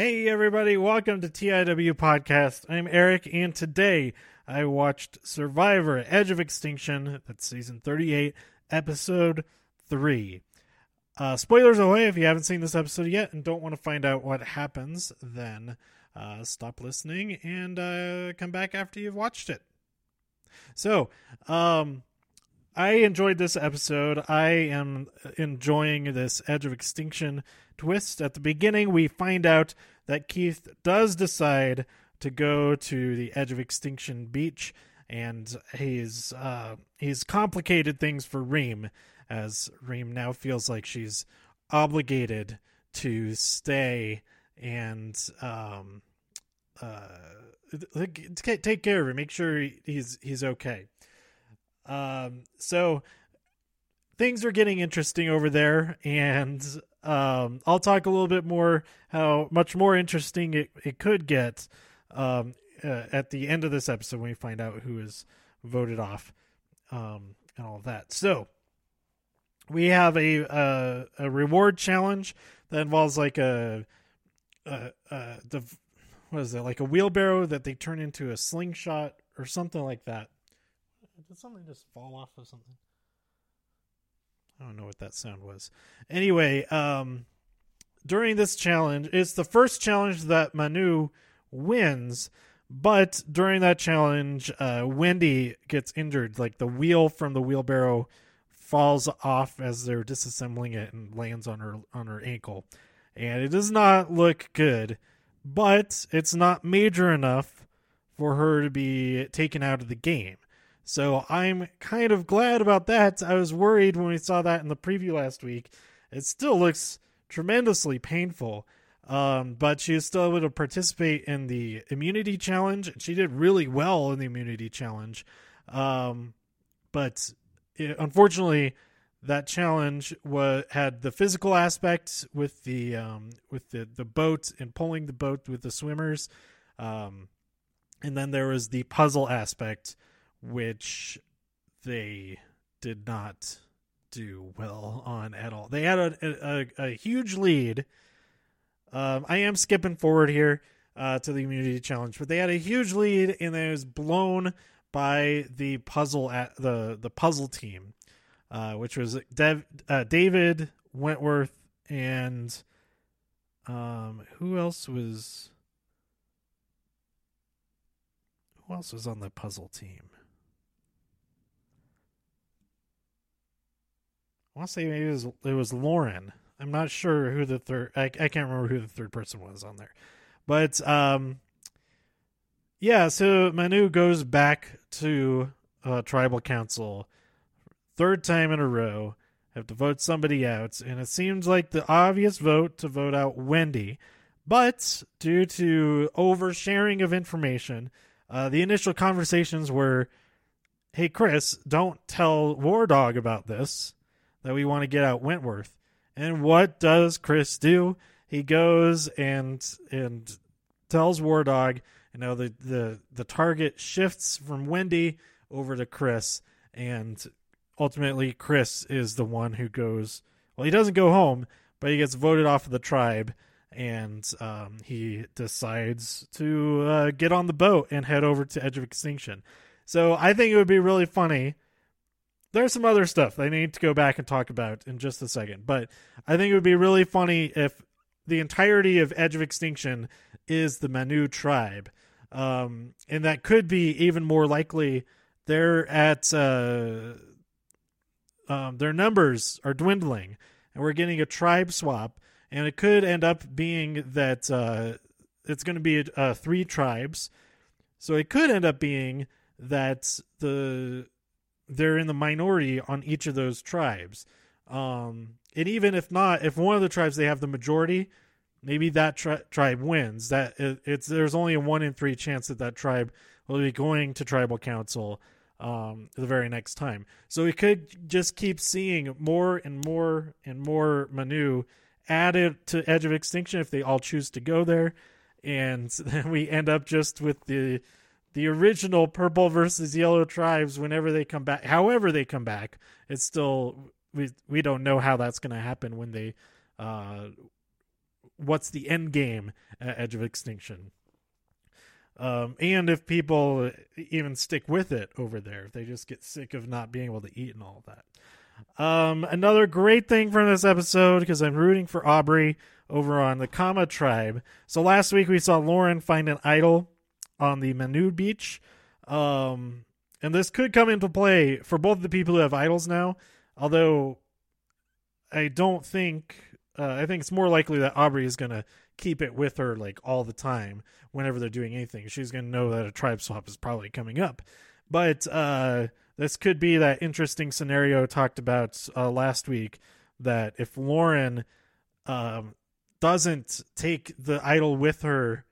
Hey, everybody, welcome to TIW Podcast. I'm Eric, and today I watched Survivor Edge of Extinction. That's season 38, episode 3. Uh, spoilers away if you haven't seen this episode yet and don't want to find out what happens, then uh, stop listening and uh, come back after you've watched it. So, um, I enjoyed this episode. I am enjoying this Edge of Extinction twist. At the beginning, we find out that Keith does decide to go to the Edge of Extinction beach, and he's uh, he's complicated things for Reem, as Reem now feels like she's obligated to stay and um, uh, take care of him, make sure he's he's okay. Um, so things are getting interesting over there, and um, I'll talk a little bit more how much more interesting it, it could get um, uh, at the end of this episode when we find out who is voted off um, and all of that. So we have a a, reward challenge that involves like a, a, a the what is it like a wheelbarrow that they turn into a slingshot or something like that. Did something just fall off of something? I don't know what that sound was. Anyway, um, during this challenge, it's the first challenge that Manu wins. But during that challenge, uh, Wendy gets injured. Like the wheel from the wheelbarrow falls off as they're disassembling it and lands on her on her ankle, and it does not look good. But it's not major enough for her to be taken out of the game. So I'm kind of glad about that. I was worried when we saw that in the preview last week. It still looks tremendously painful. Um, but she is still able to participate in the immunity challenge. She did really well in the immunity challenge. Um, but it, unfortunately, that challenge was had the physical aspect with the um, with the the boat and pulling the boat with the swimmers, um, and then there was the puzzle aspect which they did not do well on at all. They had a a, a huge lead. Um, I am skipping forward here uh, to the immunity challenge, but they had a huge lead and it was blown by the puzzle at the the puzzle team, uh, which was Dev, uh, David Wentworth and um, who else was who else was on the puzzle team? Want to say maybe it was it was Lauren. I'm not sure who the third. I, I can't remember who the third person was on there, but um, yeah. So Manu goes back to uh, tribal council, third time in a row. Have to vote somebody out, and it seems like the obvious vote to vote out Wendy, but due to oversharing of information, uh, the initial conversations were, "Hey Chris, don't tell War Dog about this." That we want to get out Wentworth. And what does Chris do? He goes and and tells War Dog, you know, the the the target shifts from Wendy over to Chris, and ultimately Chris is the one who goes. Well, he doesn't go home, but he gets voted off of the tribe, and um, he decides to uh, get on the boat and head over to Edge of Extinction. So I think it would be really funny there's some other stuff I need to go back and talk about in just a second. But I think it would be really funny if the entirety of Edge of Extinction is the Manu tribe. Um, and that could be even more likely. They're at uh, um, their numbers are dwindling, and we're getting a tribe swap. And it could end up being that uh, it's going to be uh, three tribes. So it could end up being that the they're in the minority on each of those tribes. Um, and even if not, if one of the tribes they have the majority, maybe that tri- tribe wins. That it, it's there's only a one in three chance that that tribe will be going to tribal council um, the very next time. So we could just keep seeing more and more and more Manu added to Edge of Extinction if they all choose to go there, and then we end up just with the the original purple versus yellow tribes whenever they come back however they come back it's still we we don't know how that's going to happen when they uh what's the end game at Edge of Extinction. Um, and if people even stick with it over there, if they just get sick of not being able to eat and all that. Um, another great thing from this episode, because I'm rooting for Aubry over on the Kama tribe. So last week we saw Lauren find an idol on the Manu beach. Um, and this could come into play for both the people who have idols now, although I don't think uh, I think it's more likely that Aubry is going to keep it with her like all the time whenever they're doing anything. She's going to know that a tribe swap is probably coming up. But uh, this could be that interesting scenario talked about uh, last week that if Lauren um, doesn't take the idol with her,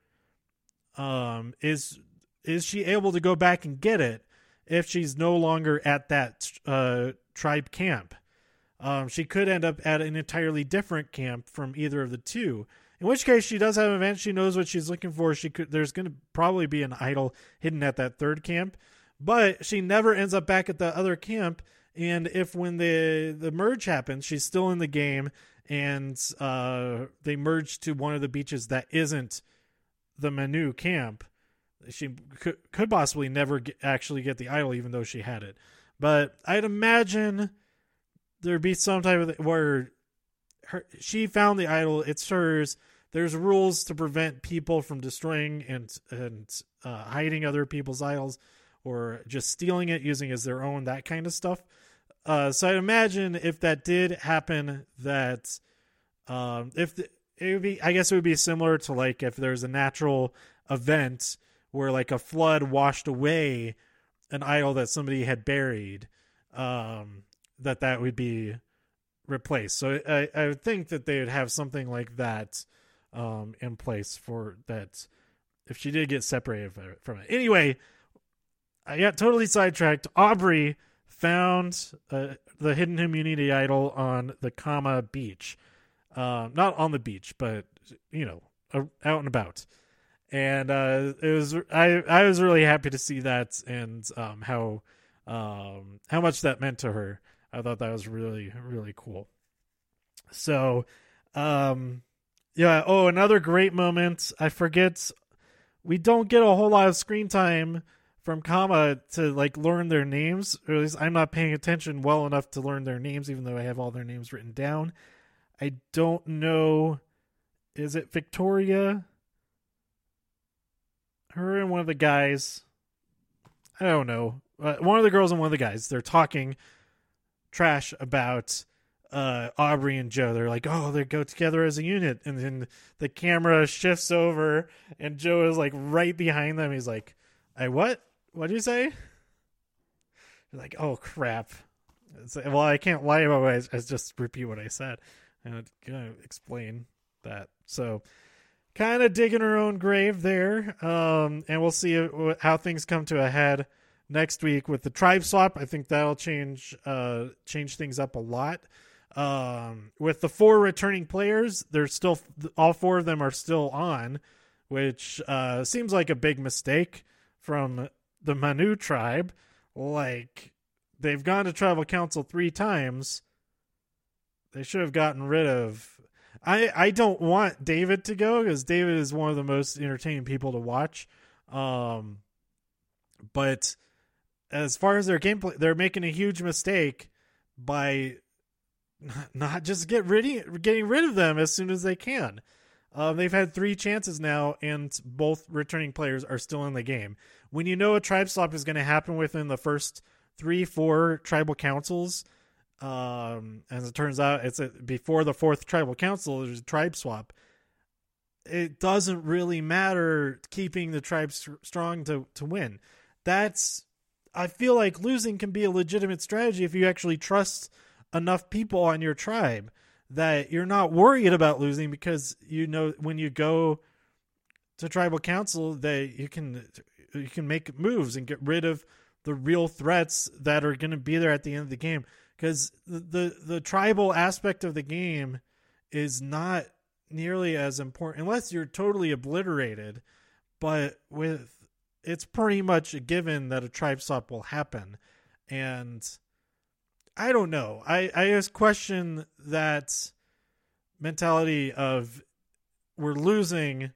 um, is is she able to go back and get it if she's no longer at that uh, tribe camp? Um, she could end up at an entirely different camp from either of the two. In which case, she does have an event. She knows what she's looking for. She could. There's going to probably be an idol hidden at that third camp, but she never ends up back at the other camp. And if when the the merge happens, she's still in the game, and uh, they merge to one of the beaches that isn't the Manu camp, she could could possibly never get, actually get the idol, even though she had it. But I'd imagine there'd be some type of where her she found the idol, it's hers. There's rules to prevent people from destroying and and uh, hiding other people's idols or just stealing it using as their own that kind of stuff. Uh, so I'd imagine if that did happen, that um, if the, it would be, I guess it would be similar to like if there's a natural event where like a flood washed away an idol that somebody had buried. Um, that that would be replaced. So I, I would think that they would have something like that um, in place for that if she did get separated from it. Anyway, I got totally sidetracked. Aubry found uh, the hidden immunity idol on the Kama beach. Uh, not on the beach, but you know, out and about. And uh, it was I I was really happy to see that and um, how um, how much that meant to her. I thought that was really really cool. So, um, yeah. Oh, another great moment. I forget. We don't get a whole lot of screen time from Kama to like learn their names. Or at least I'm not paying attention well enough to learn their names, even though I have all their names written down. I don't know. Is it Victoria? Her and one of the guys. I don't know. Uh, one of the girls and one of the guys. They're talking trash about uh, Aubry and Joe. They're like, oh, they go together as a unit, and then the camera shifts over, and Joe is like right behind them. He's like, "I what? What did you say?" You're like, "Oh crap!" Like, well, I can't lie about it. I just repeat what I said, and I'm gonna explain that. So, kind of digging her own grave there, um, and we'll see how things come to a head next week with the tribe swap. I think that'll change uh, change things up a lot. Um, with the four returning players, they're still all four of them are still on, which uh, seems like a big mistake from the Manu tribe. Like they've gone to tribal council three times. They should have gotten rid of. I I don't want David to go because David is one of the most entertaining people to watch. Um, but as far as their gameplay, they're making a huge mistake by not just get rid getting rid of them as soon as they can. Um, they've had three chances now, and both returning players are still in the game. When you know a tribe swap is going to happen within the first three, four tribal councils, um, as it turns out, it's a, before the fourth tribal council. There's a tribe swap. It doesn't really matter keeping the tribe st- strong to to win. That's I feel like losing can be a legitimate strategy if you actually trust enough people on your tribe that you're not worried about losing because you know when you go to tribal council that you can you can make moves and get rid of the real threats that are going to be there at the end of the game because the, the the tribal aspect of the game is not nearly as important unless you're totally obliterated but with it's pretty much a given that a tribe swap will happen. And I don't know. I, I just question that mentality of we're losing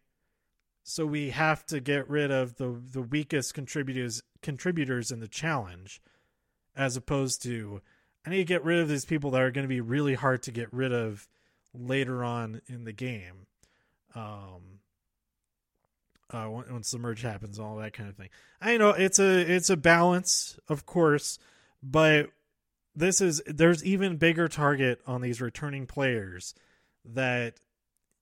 so we have to get rid of the the weakest contributors contributors in the challenge as opposed to I need to get rid of these people that are going to be really hard to get rid of later on in the game. Um uh, once the merge happens, all that kind of thing. I know it's a it's a balance, of course, but this is there's even bigger target on these returning players that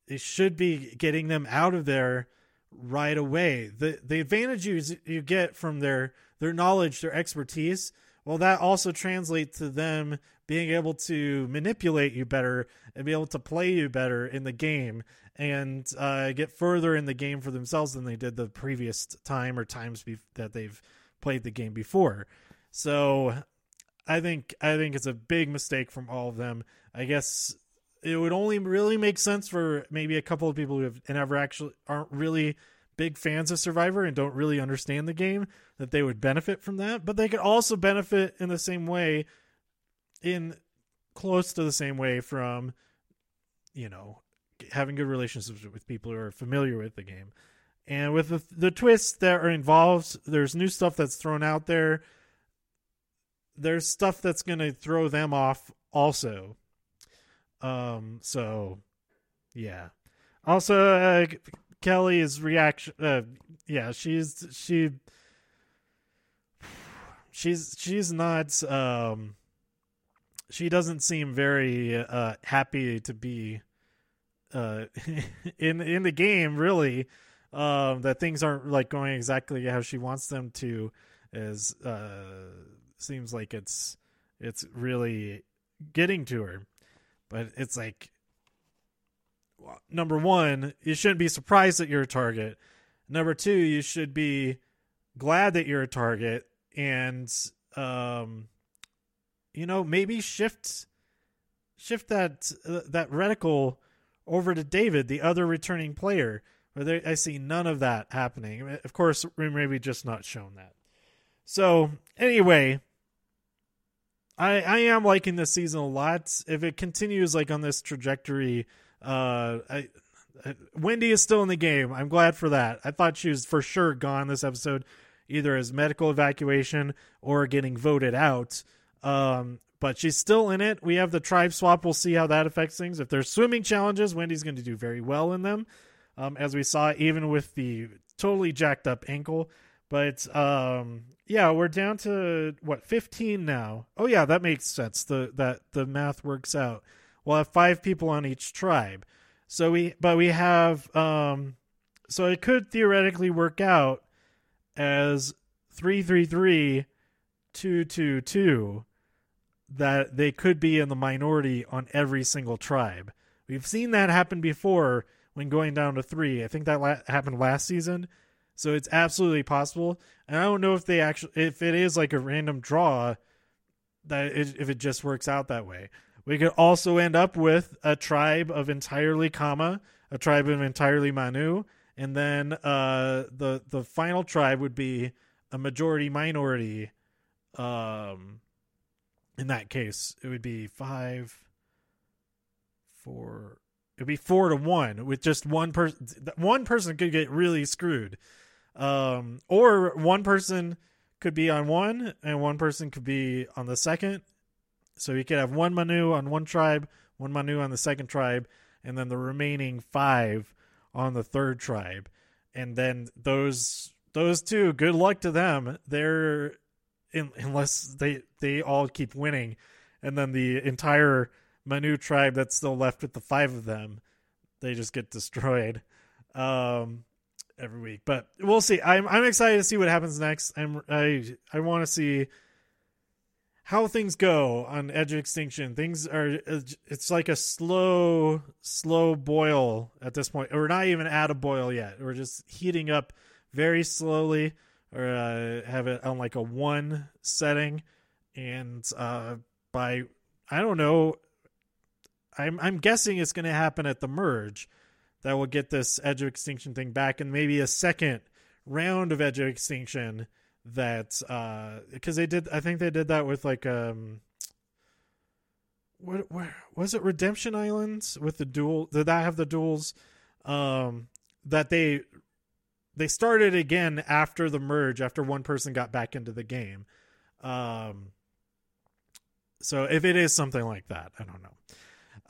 it should be getting them out of there right away. The the advantage you you get from their their knowledge, their expertise, well, that also translates to them being able to manipulate you better and be able to play you better in the game and uh, get further in the game for themselves than they did the previous time or times be- that they've played the game before. So, I think I think it's a big mistake from all of them. I guess it would only really make sense for maybe a couple of people who have never actually aren't really big fans of Survivor and don't really understand the game that they would benefit from that, but they could also benefit in the same way in close to the same way from you know having good relationships with people who are familiar with the game. And with the, the twists that are involved, there's new stuff that's thrown out there. There's stuff that's going to throw them off also. Um, so yeah. Also, uh, Kelley's reaction. Uh, yeah, she's she. She's she's not. Um, she doesn't seem very uh, happy to be uh, in in the game. Really, um, that things aren't like going exactly how she wants them to. Is uh, seems like it's it's really getting to her but it's like number one, you shouldn't be surprised that you're a target. Number two, you should be glad that you're a target and um you know, maybe shift shift that uh, that reticle over to David, the other returning player. But I see none of that happening. Of course, we're maybe just not shown that. So anyway, I I am liking this season a lot. If it continues like on this trajectory, uh, I, I, Wendy is still in the game. I'm glad for that. I thought she was for sure gone this episode, either as medical evacuation or getting voted out. Um, but she's still in it. We have the tribe swap. We'll see how that affects things. If there's swimming challenges, Wendy's going to do very well in them, um, as we saw even with the totally jacked up ankle. But um, yeah, we're down to what 15 now. Oh yeah, that makes sense. The that the math works out. We'll have five people on each tribe. So we but we have um so it could theoretically work out as 333 222 that they could be in the minority on every single tribe. We've seen that happen before when going down to 3. I think that la- happened last season so it's absolutely possible. And I don't know if they actually, if it is like a random draw, that it, if it just works out that way. We could also end up with a tribe of entirely Kama, a tribe of entirely Manu, and then uh, the the final tribe would be a majority minority. Um, in that case, it would be five, four. It'd be four to one with just one person. One person could get really screwed um, or one person could be on one and one person could be on the second. So you could have one Manu on one tribe, one Manu on the second tribe, and then the remaining five on the third tribe. And then those those two, good luck to them. They're in, unless they they all keep winning, and then the entire Manu tribe that's still left with the five of them, they just get destroyed. Um, every week. But we'll see. I'm I'm excited to see what happens next. I'm I I want to see how things go on Edge of Extinction. Things are it's like a slow slow boil at this point. We're not even at a boil yet. We're just heating up very slowly or uh, have it on like a one setting and uh by I don't know I'm I'm guessing it's going to happen at the merge that will get this Edge of Extinction thing back, and maybe a second round of Edge of Extinction that because uh, they did. I think they did that with like um. What where was it? Redemption Islands with the duel? Did that have the duels? um, that they they started again after the merge after one person got back into the game. Um, so if it is something like that, I don't know.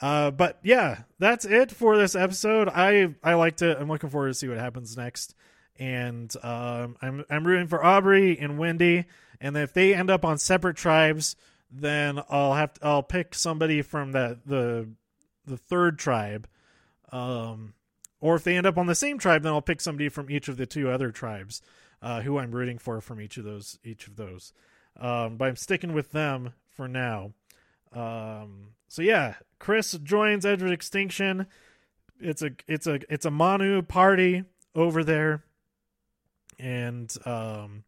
Uh, but yeah, that's it for this episode. I I liked it. I'm looking forward to see what happens next. And um, I'm I'm rooting for Aubry and Wendy. And if they end up on separate tribes, then I'll have to, I'll pick somebody from the the the third tribe. Um, or if they end up on the same tribe, then I'll pick somebody from each of the two other tribes, uh, who I'm rooting for from each of those each of those. Um, but I'm sticking with them for now. Um, so yeah, Chris joins Edge of Extinction. It's a it's a it's a Manu party over there, and um,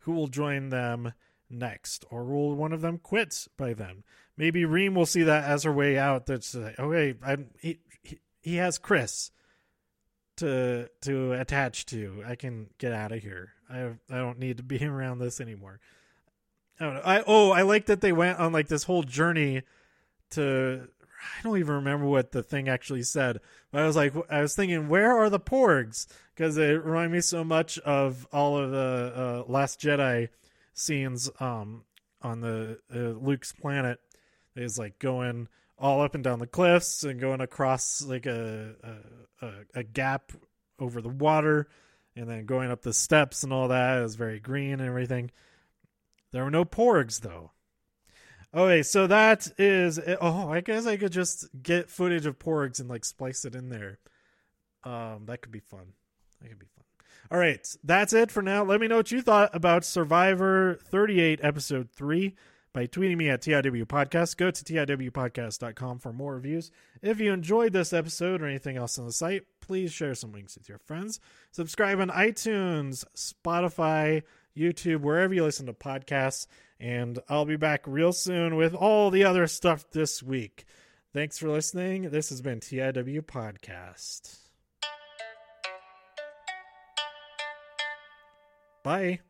who will join them next, or will one of them quit by then? Maybe Reem will see that as her way out. That's like, okay, I'm, he, he he has Chris to to attach to. I can get out of here. I I don't need to be around this anymore. I don't know. I oh I like that they went on like this whole journey to I don't even remember what the thing actually said. But I was like I was thinking where are the porgs because it reminded me so much of all of the uh, Last Jedi scenes um on the uh, Luke's planet. Is like going all up and down the cliffs and going across like a a, a, a gap over the water and then going up the steps and all that. It was very green and everything. There were no porgs though. Okay, so that is oh, I guess I could just get footage of porgs and like splice it in there. Um, that could be fun. That could be fun. All right, that's it for now. Let me know what you thought about Survivor 38, episode 3 by tweeting me at TIW Podcast. Go to TIWpodcast.com for more reviews. If you enjoyed this episode or anything else on the site, please share some links with your friends. Subscribe on iTunes, Spotify, YouTube, wherever you listen to podcasts. And I'll be back real soon with all the other stuff this week. Thanks for listening. This has been TIW Podcast. Bye.